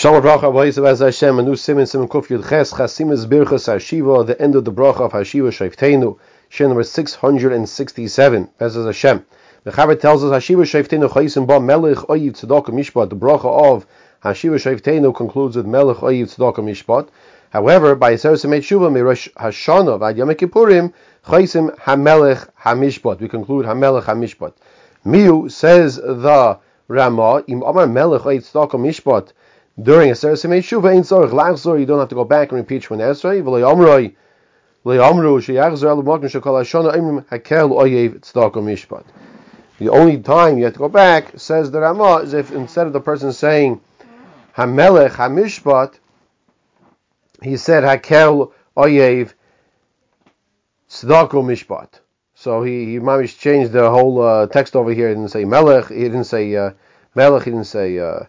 Shalom bracha b'leisav as Hashem a new simin simin kuf yud ches chasimas birchas hashiva the end of the bracha of hashiva shayftenu shir number six hundred and sixty seven as Hashem. The Chaver tells us hashiva shayftenu chayisim ba melech oyiv tzedakah mishpat the bracha of hashiva shayftenu concludes with melech oyiv tzedakah mishpat. However, by Yisrael Semet Shuva Mirosh Hashana Vad Yom Kippurim Chaysim Hamelech Hamishpat. We conclude Hamelech Hamishpat. Miu says the Rama Im Amar Melech Oyiv Tzedakah Mishpat during a Seresim Shuva Ein Tzorich Lachzor, you don't have to go back and repeat Shemon Esrei. V'lo Yomroi, V'lo Yomru, Sheyachzor El Mokim Shekol Hashana Imrim Hakel Oyev Tzedakah Mishpat. The only time you have to go back, says the Rama, is if instead of the person saying Hamelech Hamishpat, he said Hakel Oyev Tzedakah Mishpat. So he, he mamish changed the whole uh, text over here. He didn't say Melech, he didn't say uh, Melech, he didn't say uh,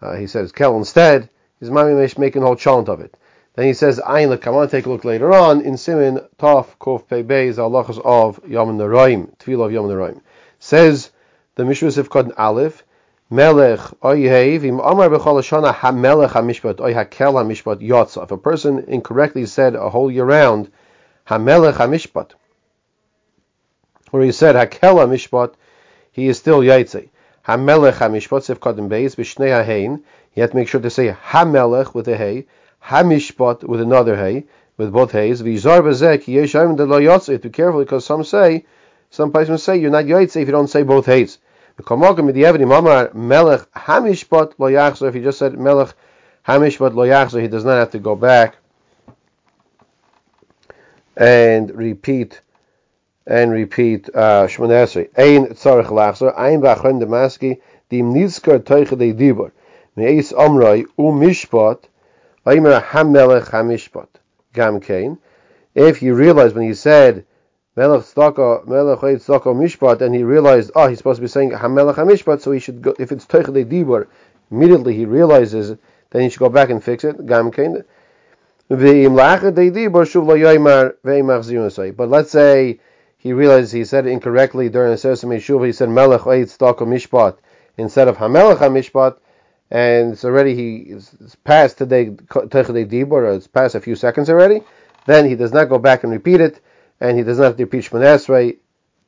uh, he says kel instead. His mamish making a whole chant of it. Then he says ayin lekam. I take a look later on in Simin Taf Kof Pei Beis Halachas of Yom Naraim Tefillah of Yom Naraim. Says the Mishra Sifkad Aleph. Melech oyhev im amar b'chol hashana hamelech hamishpat oy hakel hamishpat yotza. If a person incorrectly said a whole year round hamelech hamishpat, or he said hakel hamishpat, he is still yaitze. Hamelech Hamishpat Sif Kadim Beis B'Shnei Hahein. You have to make sure to say Hamelech with a Hey, Hamishpat with another Hey, with both Heys. V'Yizar Bezek Yeshayim De Lo Yotzei. Be careful because some say, some places say you're not Yotzei if you don't say both Heys. V'Kamogam Midiyavim Mamar Melech Hamishpat Lo Yachzor. If you just said Melech Hamishpat Lo Yachzor, he does not have to go back and repeat and repeat uh, Shemon Esrei. Ein tzarich lachzor, ein b'achron demaski, dim nizkar toiche de dibor, me'eis omroi, u mishpat, oimer hamelech hamishpat. Gam kain. If you realize when he said, Melech tzedakah, Melech tzedakah mishpat, and he realized, oh, he's supposed to be saying hamelech hamishpat, so he should go, if it's toiche de dibor, immediately he realizes, then he should go back and fix it. Gam kain. But let's say he realized he said it incorrectly during the Sesame Shuva. He said Melech Eid Staka Mishpat instead of Hamelech Mishpat, and it's already he past today Techadei Dibur, it's passed a few seconds already. Then he does not go back and repeat it, and he does not repeat Shemon Esrei.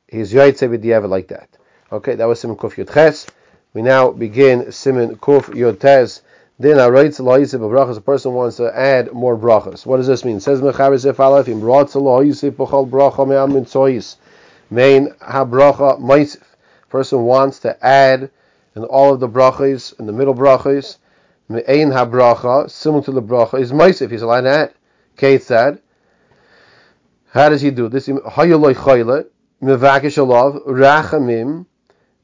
He's Yaitse B'Diavad like that. Okay, that was Simon Kuf Yud Ches. We now begin Simon Kuf Tes. Then a writes loisib brachas. A person wants to add more brachas. What does this mean? Says mecharis if alef im rotz loisib b'chol bracha me'am mitzoyis main habracha moisif. Person wants to add in all of the brachas in the middle brachas me'ain habracha similar to the bracha is moisif. He's allowed to add. Ketzad. How does he do this? Hayoloi chayle mevakish alav rachamim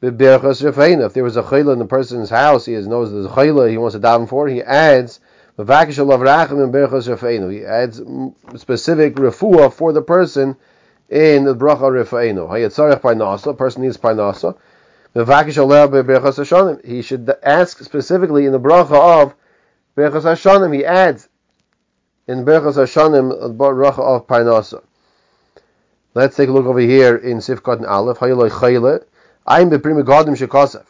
if there was a chayla in the person's house, he knows there's a chayla he wants to daven for, he adds he adds specific refuah for the person in the bracha rifeinu. Hayatzarech parnasa, person needs parnasa. He should ask specifically in the bracha of berachas hashanim. He adds in berachas hashanim bracha of parnasa. Let's take a look over here in Sifkat and Aleph. Hayaloi chayle. I'm the Pri Megadim shekasav.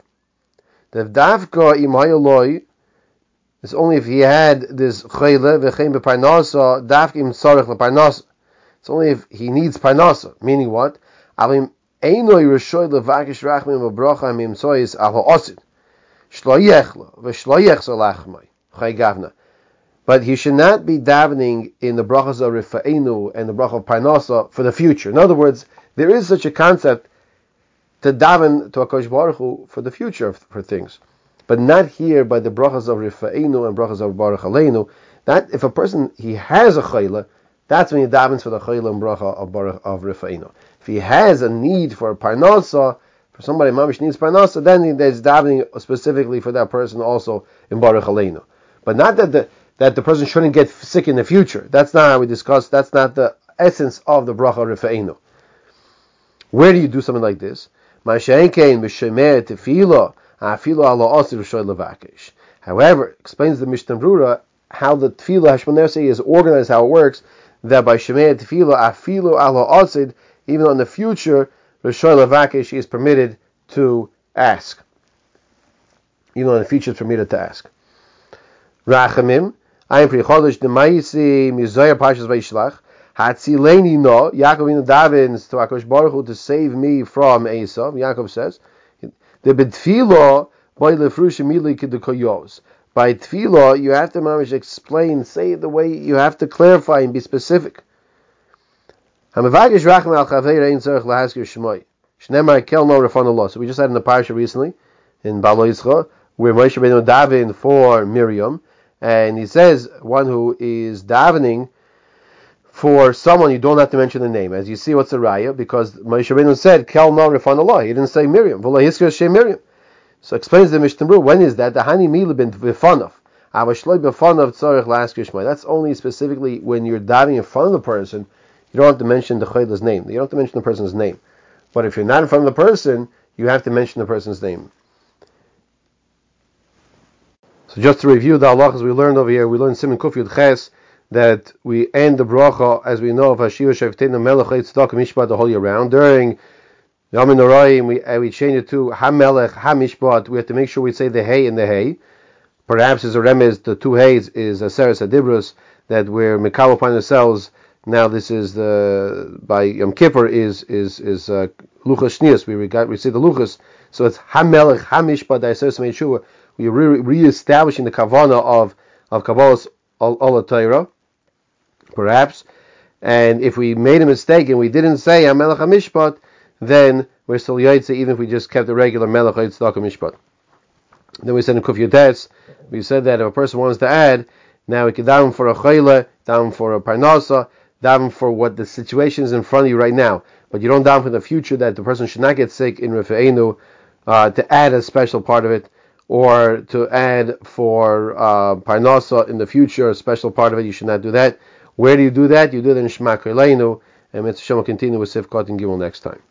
The davka imayaloi is only if he had this chayle v'chein beparnasa davka im tzarich leparnasa. It's only if he needs parnasa. Meaning what? Avim einoi rishoy levakish rachmim v'bracha im sois alo osid. Shloyechla v'shloyechsa lachmai. Chay gavna. But he should not be davening in the brachas of Rifa'enu and the bracha of Parnasa for the future. In other words, there is such a concept to daven to Akash Baruch Hu for the future for things, but not here by the brachas of Rifa'inu and brachas of Baruch Aleinu. That if a person he has a chayla, that's when he davens for the chayla and bracha of Baruch of Rifa'inu. If he has a need for a parnasa, for somebody mamish needs parnasa, then there's davening specifically for that person also in Baruch Aleinu. But not that the that the person shouldn't get sick in the future. That's not how we discuss. That's not the essence of the bracha Rifa'inu. Where do you do something like this? However, explains the Mishnah Brura how the tefillah Hashmonesei is organized, how it works. That by Shemei tefillah afilu ala osid, even in the future, Rishoy Levakish is permitted to ask. Even in the future, it's permitted to ask. Rachamim, Ein Pri Chodesh Demaisi Mizoyer Pashas Vaishlach, Hatzileni no, Yaakov in davens to Akash Baruch Hu to save me from Esav, Yaakov says, the Betfilo, By Lefrushim Mili Kidukoyos. By Tfilo, you have to mamish explain, say it the way you have to clarify and be specific. So we just had in the parsha recently, in Balo Yisra, where Moshe Rabbeinu daven for Miriam, and he says one who is davening for someone you don't have to mention the name. As you see, what's the raya? Because Moshe Rabbeinu said Kel No Rafan Allah. He didn't say Miriam. V'lo Hiskir Shem Miriam. So explains the Mishnah when is that? The Hani Mila bin Vifanov. That's only specifically when you're diving in front of the person. You don't have to mention the chayla's name. You don't have to mention the person's name. But if you're not in front of the person, you have to mention the person's name. So just to review the halachas we learned over here, we learned Simon Kuf Yud Ches that we end the bracha as we know of Hashiva Shevtenu Melech Tzedakah Mishpat the whole year round. During Yom Noraim we uh, we change it to Hamelech Hamishpat. We have to make sure we say the Hey and the Hey. Perhaps as a remez, the two Heys is a Seres Adibrus that we're Mikal upon ourselves. Now this is the by Yom Kippur is is is uh, Luchas Shnias. We got we say the Luchas. So it's Hamelech Hamishpat Daiseres Meishua. We are re- re-establishing the kavana of of Kabbalah's Ola Torah, perhaps. And if we made a mistake and we didn't say Hamelech Hamishpat, then we're still Yaitse, even if we just kept the regular Melech Yitzchak Mishpat. Then we said in Kuf we said that if a person wants to add, now we can down for a chayle, down for a parnasa, down for what the situation is in front of you right now. But you don't down for the future that the person should not get sick in Rifeinu, uh, to add a special part of it, or to add for uh, parnasa in the future, a special part of it, you should not do that. Where do you do that? You do it in Shema Koleinu, and Mitzvah will continue with Sifkot and Gimel next time.